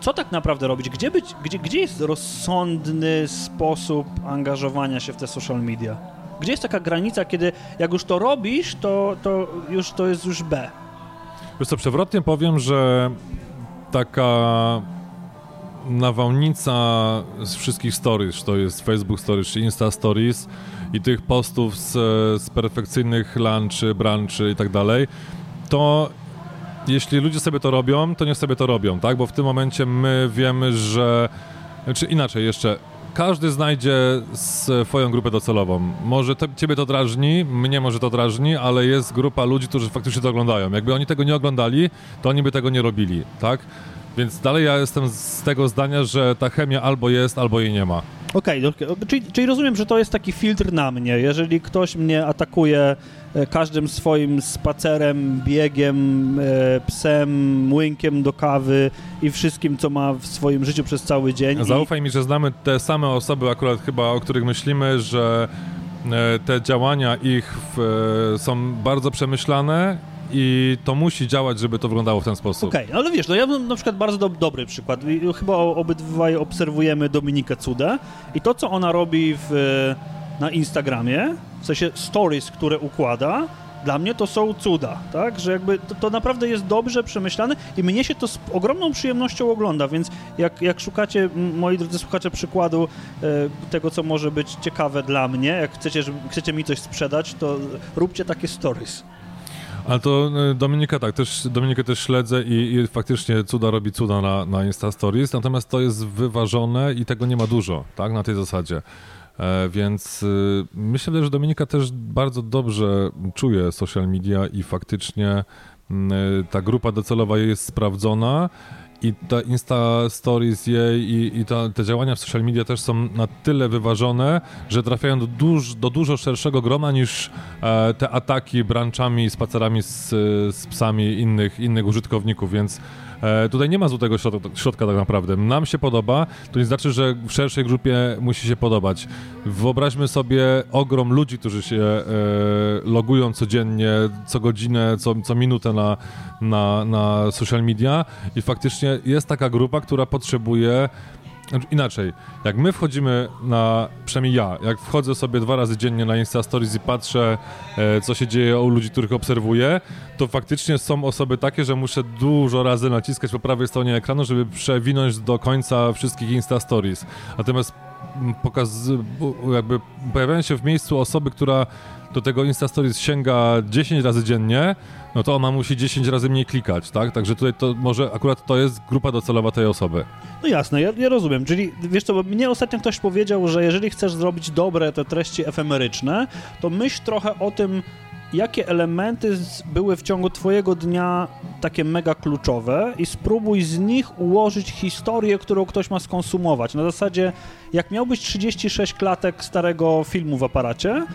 co tak naprawdę robić? Gdzie, być, gdzie, gdzie jest rozsądny sposób angażowania się w te social media? Gdzie jest taka granica, kiedy jak już to robisz, to, to już to jest już B? Wiesz co, przewrotnie powiem, że taka nawałnica z wszystkich stories, to jest Facebook Stories, czy Insta Stories i tych postów z, z perfekcyjnych lunchy, branchy i tak dalej, to jeśli ludzie sobie to robią, to niech sobie to robią, tak? Bo w tym momencie my wiemy, że... Czy znaczy inaczej jeszcze, każdy znajdzie swoją grupę docelową. Może to, ciebie to drażni, mnie może to drażni, ale jest grupa ludzi, którzy faktycznie to oglądają. Jakby oni tego nie oglądali, to oni by tego nie robili, tak? Więc dalej ja jestem z tego zdania, że ta chemia albo jest, albo jej nie ma. Okej, okay, czyli, czyli, rozumiem, że to jest taki filtr na mnie. Jeżeli ktoś mnie atakuje e, każdym swoim spacerem, biegiem, e, psem, młynkiem do kawy i wszystkim, co ma w swoim życiu przez cały dzień. Zaufaj i... mi, że znamy te same osoby akurat chyba, o których myślimy, że e, te działania ich w, są bardzo przemyślane i to musi działać, żeby to wyglądało w ten sposób. Okej, okay, ale wiesz, no ja mam na przykład bardzo do, dobry przykład. Chyba obydwaj obserwujemy Dominikę Cudę i to, co ona robi w, na Instagramie, w sensie stories, które układa, dla mnie to są cuda, tak? Że jakby to, to, naprawdę jest dobrze przemyślane i mnie się to z ogromną przyjemnością ogląda, więc jak, jak szukacie, moi drodzy słuchacze, przykładu e, tego, co może być ciekawe dla mnie, jak chcecie, żeby, chcecie mi coś sprzedać, to róbcie takie stories. Ale to y, Dominika tak, też, Dominikę też śledzę i, i, faktycznie cuda robi cuda na, na Insta Stories, natomiast to jest wyważone i tego nie ma dużo, tak, na tej zasadzie. E, więc y, myślę, że Dominika też bardzo dobrze czuje social media i faktycznie y, ta grupa docelowa jest sprawdzona i ta Insta Stories jej i, i te działania w social media też są na tyle wyważone, że trafiają do, duż, do dużo szerszego grona niż e, te ataki branczami, spacerami z, z psami innych, innych użytkowników, więc E, tutaj nie ma złotego środka, środka tak naprawdę. Nam się podoba, to nie znaczy, że w szerszej grupie musi się podobać. Wyobraźmy sobie ogrom ludzi, którzy się e, logują codziennie, co godzinę, co, co minutę na, na, na social media i faktycznie jest taka grupa, która potrzebuje inaczej, jak my wchodzimy na, przynajmniej ja, jak wchodzę sobie dwa razy dziennie na Insta Stories i patrzę, e, co się dzieje u ludzi, których obserwuję, to faktycznie są osoby takie, że muszę dużo razy naciskać po prawej stronie ekranu, żeby przewinąć do końca wszystkich Insta Stories. Natomiast pokaz, jakby pojawiają się w miejscu osoby, która do tego Insta Stories sięga 10 razy dziennie, no to ona musi 10 razy mniej klikać, tak? Także tutaj to może akurat to jest grupa docelowa tej osoby. No jasne, ja, ja rozumiem. Czyli wiesz co, mnie ostatnio ktoś powiedział, że jeżeli chcesz zrobić dobre te treści efemeryczne, to myśl trochę o tym, jakie elementy były w ciągu Twojego dnia takie mega kluczowe i spróbuj z nich ułożyć historię, którą ktoś ma skonsumować. Na zasadzie, jak miałbyś 36 klatek starego filmu w aparacie,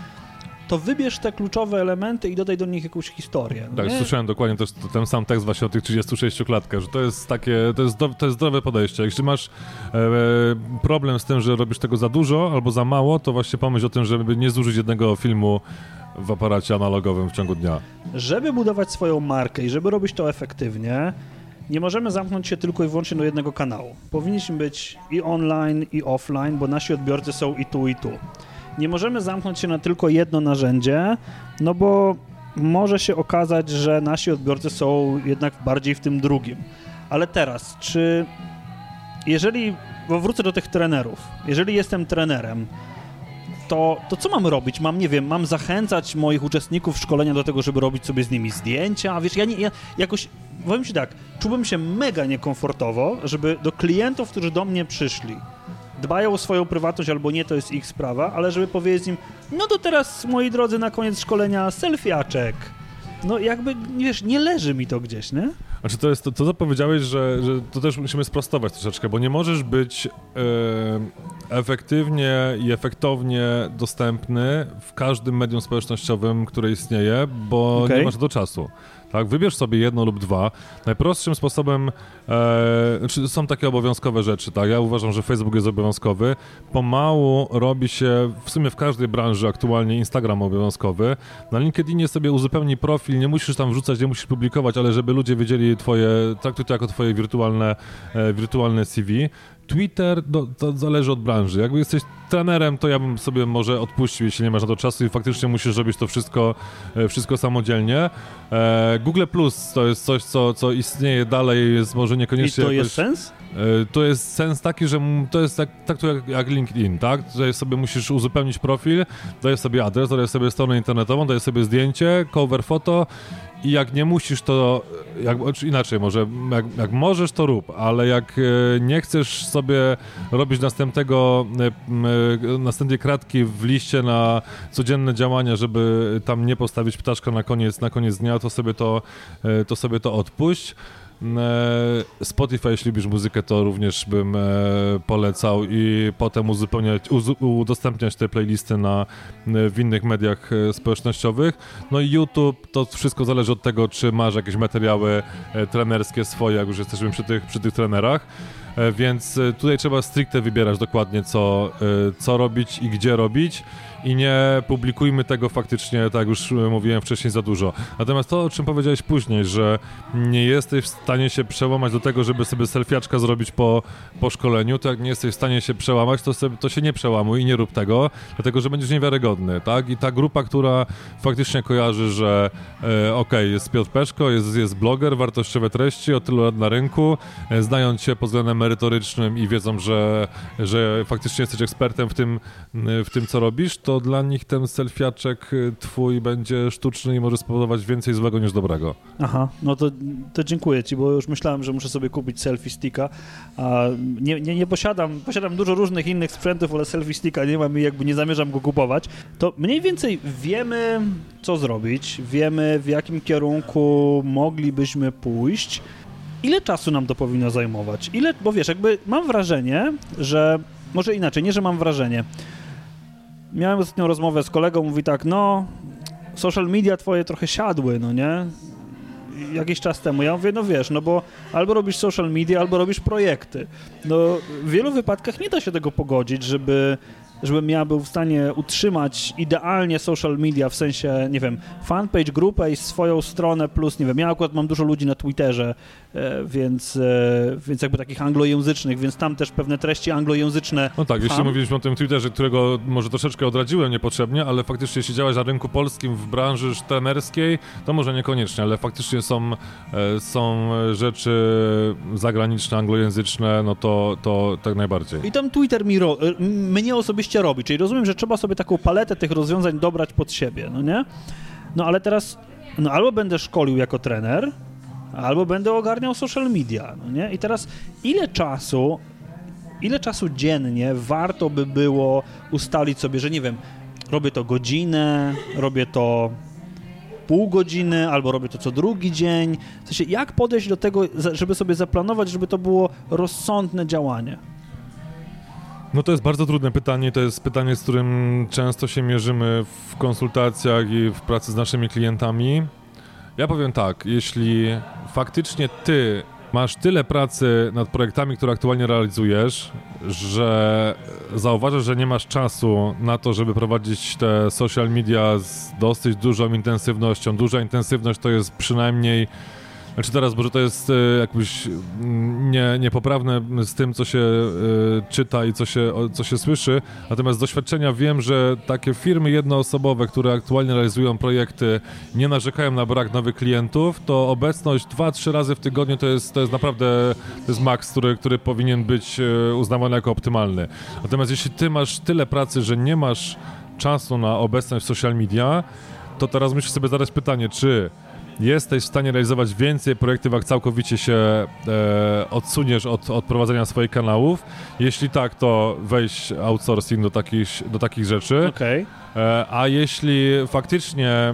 to wybierz te kluczowe elementy i dodaj do nich jakąś historię. Tak, nie? słyszałem dokładnie też ten sam tekst właśnie o tych 36 klatkach, że to jest takie, to jest, do, to jest zdrowe podejście. Jeśli masz e, problem z tym, że robisz tego za dużo albo za mało, to właśnie pomyśl o tym, żeby nie zużyć jednego filmu w aparacie analogowym w ciągu dnia. Żeby budować swoją markę i żeby robić to efektywnie, nie możemy zamknąć się tylko i wyłącznie do jednego kanału. Powinniśmy być i online, i offline, bo nasi odbiorcy są i tu, i tu. Nie możemy zamknąć się na tylko jedno narzędzie, no bo może się okazać, że nasi odbiorcy są jednak bardziej w tym drugim. Ale teraz, czy jeżeli, bo wrócę do tych trenerów, jeżeli jestem trenerem, to, to co mam robić? Mam, nie wiem, mam zachęcać moich uczestników szkolenia do tego, żeby robić sobie z nimi zdjęcia? Wiesz, ja, nie, ja jakoś, powiem ci tak, czułbym się mega niekomfortowo, żeby do klientów, którzy do mnie przyszli, dbają o swoją prywatność albo nie, to jest ich sprawa, ale żeby powiedzieć im, no to teraz, moi drodzy, na koniec szkolenia selfiaczek. No jakby, wiesz, nie leży mi to gdzieś, nie? Znaczy to jest to, to co powiedziałeś, że, że to też musimy sprostować troszeczkę, bo nie możesz być e, efektywnie i efektownie dostępny w każdym medium społecznościowym, które istnieje, bo okay. nie masz do czasu. Tak, wybierz sobie jedno lub dwa. Najprostszym sposobem, e, znaczy są takie obowiązkowe rzeczy, tak? Ja uważam, że Facebook jest obowiązkowy. Pomału robi się w sumie w każdej branży aktualnie Instagram obowiązkowy. Na LinkedInie sobie uzupełnij profil, nie musisz tam wrzucać, nie musisz publikować, ale żeby ludzie wiedzieli twoje, traktuj to jako twoje wirtualne, e, wirtualne CV. Twitter to zależy od branży. Jakby jesteś trenerem, to ja bym sobie może odpuścił, jeśli nie masz na to czasu i faktycznie musisz robić to wszystko, e, wszystko samodzielnie. E, Google Plus to jest coś, co, co istnieje dalej, jest może niekoniecznie... I to jest sens? E, to jest sens taki, że to jest tak, tak jak, jak LinkedIn, tak? Tutaj sobie musisz uzupełnić profil, dajesz sobie adres, dajesz sobie stronę internetową, dajesz sobie zdjęcie, cover foto i jak nie musisz, to jak, inaczej może, jak, jak, możesz, to rób, ale jak e, nie chcesz sobie robić następnego, e, następnej kratki w liście na codzienne działania, żeby tam nie postawić ptaszka na koniec, na koniec dnia, to sobie to, e, to sobie to odpuść. E, Spotify, jeśli lubisz muzykę, to również bym e, polecał i potem uzupełniać, udostępniać te playlisty na, e, w innych mediach społecznościowych. No i YouTube, to wszystko zależy od tego, czy masz jakieś materiały trenerskie swoje, jak już jesteśmy przy tych, przy tych trenerach. Więc tutaj trzeba stricte wybierać dokładnie, co, co robić i gdzie robić i nie publikujmy tego faktycznie, tak jak już mówiłem wcześniej, za dużo. Natomiast to, o czym powiedziałeś później, że nie jesteś w stanie się przełamać do tego, żeby sobie selfiaczka zrobić po, po szkoleniu, to jak nie jesteś w stanie się przełamać, to, sobie, to się nie przełamuj i nie rób tego, dlatego, że będziesz niewiarygodny, tak? I ta grupa, która faktycznie kojarzy, że e, okay, jest Piotr Peszko, jest, jest bloger, wartościowe treści, od tylu lat na rynku, e, znając się pod względem merytorycznym i wiedzą, że, że faktycznie jesteś ekspertem w tym, w tym, co robisz, to dla nich ten selfiaczek y, twój będzie sztuczny i może spowodować więcej złego niż dobrego. Aha, no to, to dziękuję ci, bo już myślałem, że muszę sobie kupić selfie sticka, nie, nie, nie posiadam, posiadam dużo różnych innych sprzętów, ale selfie sticka nie mam i jakby nie zamierzam go kupować. To mniej więcej wiemy, co zrobić, wiemy, w jakim kierunku moglibyśmy pójść, ile czasu nam to powinno zajmować? Ile, bo wiesz, jakby mam wrażenie, że może inaczej, nie, że mam wrażenie miałem ostatnią rozmowę z kolegą, mówi tak, no, social media twoje trochę siadły, no nie? Jakiś czas temu. Ja mówię, no wiesz, no bo albo robisz social media, albo robisz projekty. No, w wielu wypadkach nie da się tego pogodzić, żeby żebym ja był w stanie utrzymać idealnie social media, w sensie, nie wiem, fanpage, grupę i swoją stronę, plus, nie wiem, ja akurat mam dużo ludzi na Twitterze, e, więc, e, więc jakby takich anglojęzycznych, więc tam też pewne treści anglojęzyczne No tak, jeśli Fan? mówiliśmy o tym Twitterze, którego może troszeczkę odradziłem niepotrzebnie, ale faktycznie jeśli działasz na rynku polskim w branży trenerskiej, to może niekoniecznie, ale faktycznie są, e, są rzeczy zagraniczne, anglojęzyczne, no to, to tak najbardziej. I tam Twitter mi ro- mnie osobiście robi, czyli rozumiem, że trzeba sobie taką paletę tych rozwiązań dobrać pod siebie, no nie? No ale teraz, no albo będę szkolił jako trener, albo będę ogarniał social media, no nie? I teraz ile czasu, ile czasu dziennie warto by było ustalić sobie, że nie wiem, robię to godzinę, robię to pół godziny, albo robię to co drugi dzień. W sensie, jak podejść do tego, żeby sobie zaplanować, żeby to było rozsądne działanie? No to jest bardzo trudne pytanie, to jest pytanie, z którym często się mierzymy w konsultacjach i w pracy z naszymi klientami. Ja powiem tak, jeśli faktycznie ty masz tyle pracy nad projektami, które aktualnie realizujesz, że zauważasz, że nie masz czasu na to, żeby prowadzić te social media z dosyć dużą intensywnością. Duża intensywność to jest przynajmniej znaczy teraz, może to jest e, jakbyś mm, nie, niepoprawne z tym, co się e, czyta i co się, co się słyszy, natomiast z doświadczenia wiem, że takie firmy jednoosobowe, które aktualnie realizują projekty, nie narzekają na brak nowych klientów, to obecność 2-3 razy w tygodniu to jest, to jest naprawdę to jest maks, który, który powinien być e, uznawany jako optymalny. Natomiast jeśli ty masz tyle pracy, że nie masz czasu na obecność w social media, to teraz musisz sobie zadać pytanie, czy jesteś w stanie realizować więcej projektów, jak całkowicie się e, odsuniesz od, od prowadzenia swoich kanałów. Jeśli tak, to weź outsourcing do takich, do takich rzeczy. Okej. E, a jeśli faktycznie e,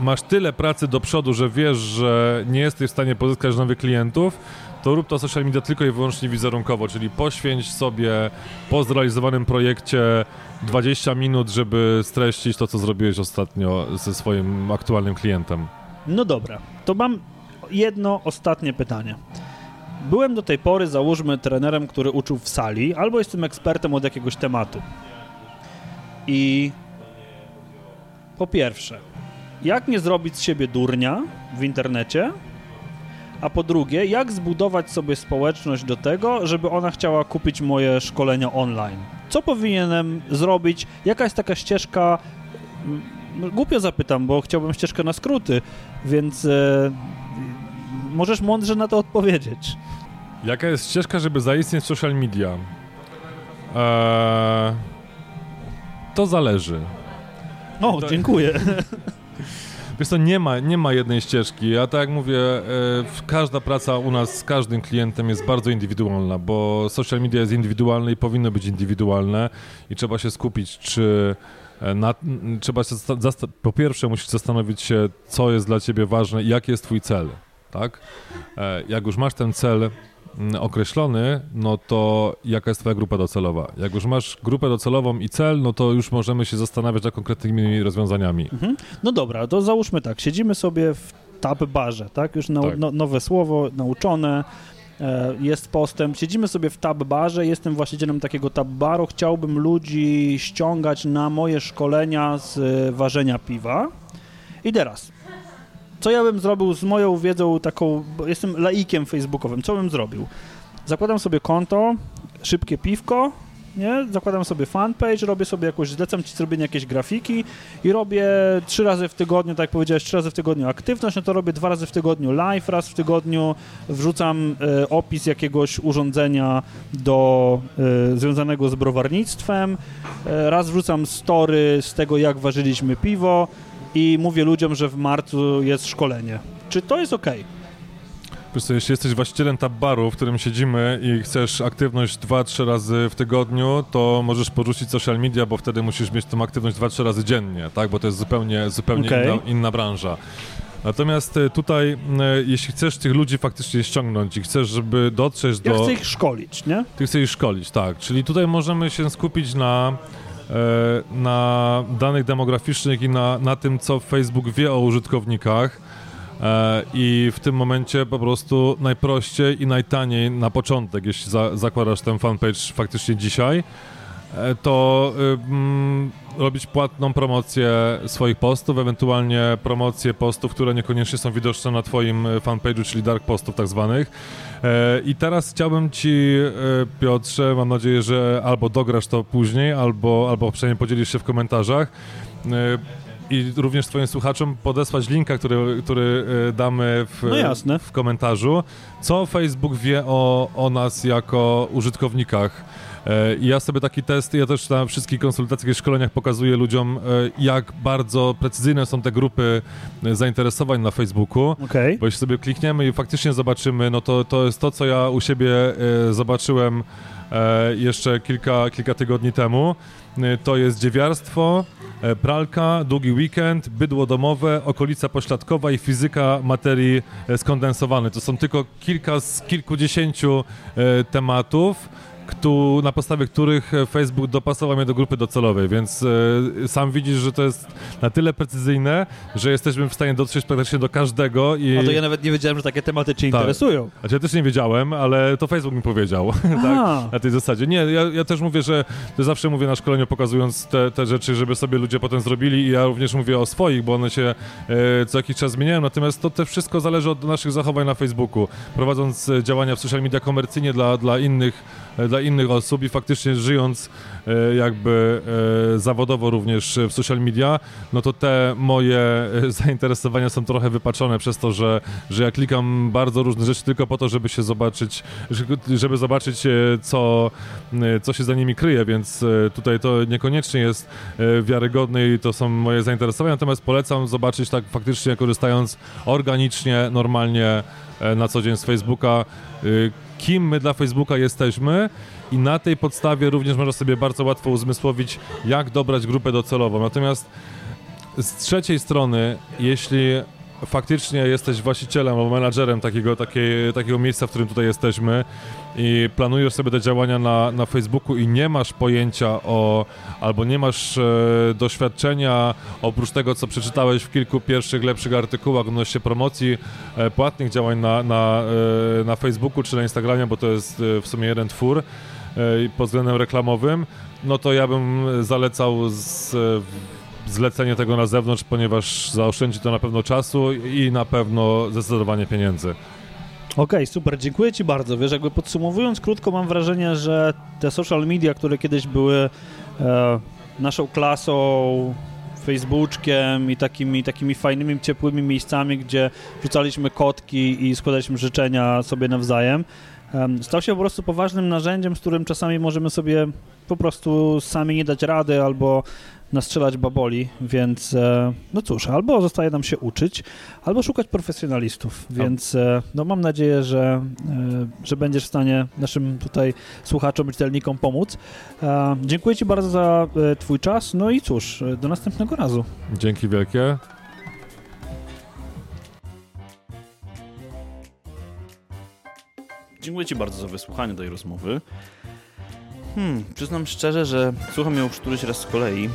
masz tyle pracy do przodu, że wiesz, że nie jesteś w stanie pozyskać nowych klientów, to rób to social media tylko i wyłącznie wizerunkowo, czyli poświęć sobie po zrealizowanym projekcie 20 minut, żeby streścić to, co zrobiłeś ostatnio ze swoim aktualnym klientem. No dobra, to mam jedno ostatnie pytanie. Byłem do tej pory, załóżmy, trenerem, który uczył w sali, albo jestem ekspertem od jakiegoś tematu. I po pierwsze, jak nie zrobić z siebie durnia w internecie? A po drugie, jak zbudować sobie społeczność do tego, żeby ona chciała kupić moje szkolenia online? Co powinienem zrobić? Jaka jest taka ścieżka? Mm, Głupio zapytam, bo chciałbym ścieżkę na skróty, więc e, możesz mądrze na to odpowiedzieć. Jaka jest ścieżka, żeby zaistnieć w social media? Eee, to zależy. O, To- dziękuję. Wiesz co, nie ma, nie ma jednej ścieżki. Ja tak jak mówię, e, każda praca u nas z każdym klientem jest bardzo indywidualna, bo social media jest indywidualne i powinno być indywidualne i trzeba się skupić, czy e, na, trzeba się po pierwsze musisz zastanowić się, co jest dla ciebie ważne i jaki jest twój cel, tak? E, Jak już masz ten cel określony, no to jaka jest twoja grupa docelowa? Jak już masz grupę docelową i cel, no to już możemy się zastanawiać nad konkretnymi rozwiązaniami. Mhm. No dobra, to załóżmy tak, siedzimy sobie w tab barze, tak? Już nau- Tak. No, nowe słowo, nauczone, e, jest postęp. Siedzimy sobie w tab barze, jestem właścicielem takiego tab baru, chciałbym ludzi ściągać na moje szkolenia z e, ważenia piwa. I teraz, co ja bym zrobił z moją wiedzą taką, bo jestem laikiem facebookowym, co bym zrobił? Zakładam sobie konto, szybkie piwko, nie? Zakładam sobie fanpage, robię sobie jakoś, zlecam ci zrobienie jakiejś grafiki i robię trzy razy w tygodniu, tak jak powiedziałeś, trzy razy w tygodniu aktywność, no to robię dwa razy w tygodniu live, raz w tygodniu wrzucam e, opis jakiegoś urządzenia do, e, związanego z browarnictwem, e, raz wrzucam story z tego, jak ważyliśmy piwo i mówię ludziom, że w marcu jest szkolenie. Czy to jest ok? Wiesz co, jeśli jesteś właścicielem tab baru, w którym siedzimy i chcesz aktywność 2-3 razy w tygodniu, to możesz porzucić social media, bo wtedy musisz mieć tą aktywność 2-3 razy dziennie, tak? Bo to jest zupełnie, zupełnie Okej. inna, inna branża. Natomiast e, tutaj, e, jeśli chcesz tych ludzi faktycznie ściągnąć i chcesz, żeby dotrzeć Ja do... chcę ich szkolić, nie? Ty chcesz ich szkolić, tak. Czyli tutaj możemy się skupić na, na danych demograficznych i na, na tym, co Facebook wie o użytkownikach. E, I w tym momencie po prostu najprościej i najtaniej na początek, jeśli za, zakładasz ten fanpage faktycznie dzisiaj, e, to mm, robić płatną promocję swoich postów, ewentualnie promocję postów, które niekoniecznie są widoczne na Twoim fanpage'u, czyli dark postów tak zwanych. E, I teraz chciałbym Ci, Piotrze, mam nadzieję, że albo dograsz to później, albo, albo przynajmniej podzielisz się w komentarzach i również Twoim słuchaczom podesłać linka, który, który e, damy w, no w komentarzu, co Facebook wie o, o nas jako użytkownikach. E, ja sobie taki test, ja też na wszystkich konsultacjach i szkoleniach pokazuję ludziom, e, jak bardzo precyzyjne są te grupy zainteresowań na Facebooku. Okay. Bo jeśli sobie klikniemy i faktycznie zobaczymy, no to, to jest to, co ja u siebie zobaczyłem jeszcze kilka, kilka tygodni temu. To jest dziewiarstwo, E, pralka, długi weekend, bydło domowe, okolica pośladkowa i fizyka materii e, skondensowanej. To są tylko kilka z kilkudziesięciu e, tematów kto, na podstawie których e, Facebook dopasował mnie do grupy docelowej, więc e, sam widzisz, że to jest na tyle precyzyjne, że jesteśmy w stanie dotrzeć praktycznie do każdego i... No to ja nawet nie wiedziałem, że takie tematy cię tak. interesują. Znaczy ja też nie wiedziałem, ale to Facebook mi powiedział, tak, na tej zasadzie. Nie, ja, ja też mówię, że to zawsze mówię na szkoleniu, pokazując te, te rzeczy, żeby sobie ludzie potem zrobili i ja również mówię o swoich, bo one się e, co jakiś czas zmieniają, natomiast to też wszystko zależy od naszych zachowań na Facebooku. Prowadząc działania w social media komercyjnie dla, dla innych dla innych osób i faktycznie żyjąc e, jakby e, zawodowo również w social media, no to te moje zainteresowania są trochę wypaczone przez to, że, że ja klikam bardzo różne rzeczy tylko po to, żeby się zobaczyć, żeby zobaczyć co, co się za nimi kryje, więc tutaj to niekoniecznie jest wiarygodne i to są moje zainteresowania, natomiast polecam zobaczyć tak faktycznie korzystając organicznie, normalnie na co dzień z Facebooka, kim my dla Facebooka jesteśmy i na tej podstawie również można sobie bardzo łatwo uzmysłowić, jak dobrać grupę docelową. Natomiast z trzeciej strony, jeśli faktycznie jesteś właścicielem albo menadżerem takiego, takiej, takiego miejsca, w którym tutaj jesteśmy i planujesz sobie te działania na, na Facebooku i nie masz pojęcia o, albo nie masz e, doświadczenia oprócz tego, co przeczytałeś w kilku pierwszych, lepszych artykułach odnośnie promocji e, płatnych działań na, na, e, na Facebooku czy na Instagramie, bo to jest e, w sumie jeden twór e, pod względem reklamowym, no to ja bym zalecał z zlecenie tego na zewnątrz, ponieważ zaoszczędzi to na pewno czasu i na pewno zdecydowanie pieniędzy. Okej, okay, super, dziękuję Ci bardzo. Wiesz, jakby podsumowując krótko, mam wrażenie, że te social media, które kiedyś były e, naszą klasą, Facebookiem i takimi, takimi fajnymi, ciepłymi miejscami, gdzie rzucaliśmy kotki i składaliśmy życzenia sobie nawzajem, e, stał się po prostu poważnym narzędziem, z którym czasami możemy sobie po prostu sami nie dać rady albo nastrzelać baboli, więc e, no cóż, albo zostaje nam się uczyć, albo szukać profesjonalistów, więc e, no mam nadzieję, że, e, że będziesz w stanie naszym tutaj słuchaczom, czytelnikom pomóc. Dziękuję Ci bardzo za Twój czas, no i cóż, do następnego razu. Dzięki wielkie. Dziękuję Ci bardzo za wysłuchanie tej rozmowy. Hmm, przyznam szczerze, że słucham ją już któryś raz z kolei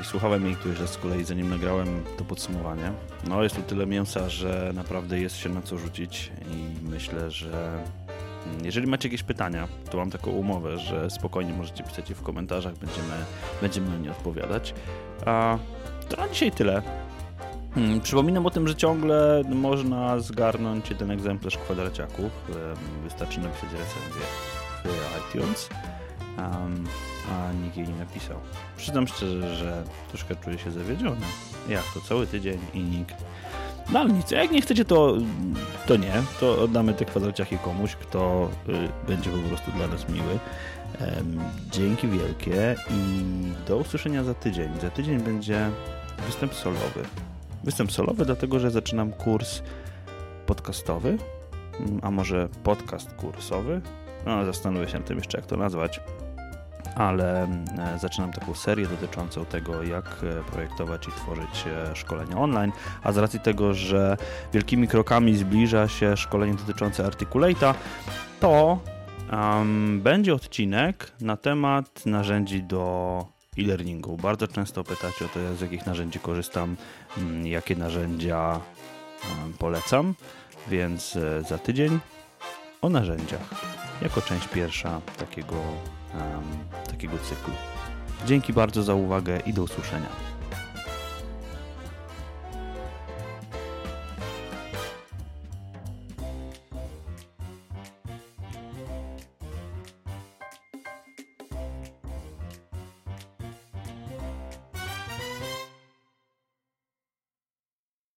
i słuchałem jej któryś raz z kolei, zanim nagrałem to podsumowanie. No, jest tu tyle mięsa, że naprawdę jest się na co rzucić i myślę, że hmm, jeżeli macie jakieś pytania, to mam taką umowę, że spokojnie możecie pisać je w komentarzach, będziemy, będziemy na nie odpowiadać. A to na dzisiaj tyle. Hmm, przypominam o tym, że ciągle można zgarnąć jeden egzemplarz kwadraciaków. Wystarczy napisać recenzję w iTunes um, a nikt jej nie napisał. Przyznam szczerze, że troszkę czuję się zawiedziony. Jak to cały tydzień i nikt. No ale nic, jak nie chcecie, to, to nie. To oddamy te kwadraciachy komuś, kto y, będzie po prostu dla nas miły. Dzięki wielkie i do usłyszenia za tydzień. Za tydzień będzie występ solowy. Występ solowy, dlatego że zaczynam kurs podcastowy, a może podcast kursowy. No, zastanowię się nad tym jeszcze, jak to nazwać ale e, zaczynam taką serię dotyczącą tego, jak e, projektować i tworzyć e, szkolenia online, a z racji tego, że wielkimi krokami zbliża się szkolenie dotyczące Articulate'a, to um, będzie odcinek na temat narzędzi do e-learningu. Bardzo często pytacie o to, z jakich narzędzi korzystam, jakie narzędzia polecam. Więc za tydzień o narzędziach, jako część pierwsza takiego, takiego cyklu. Dzięki bardzo za uwagę i do usłyszenia.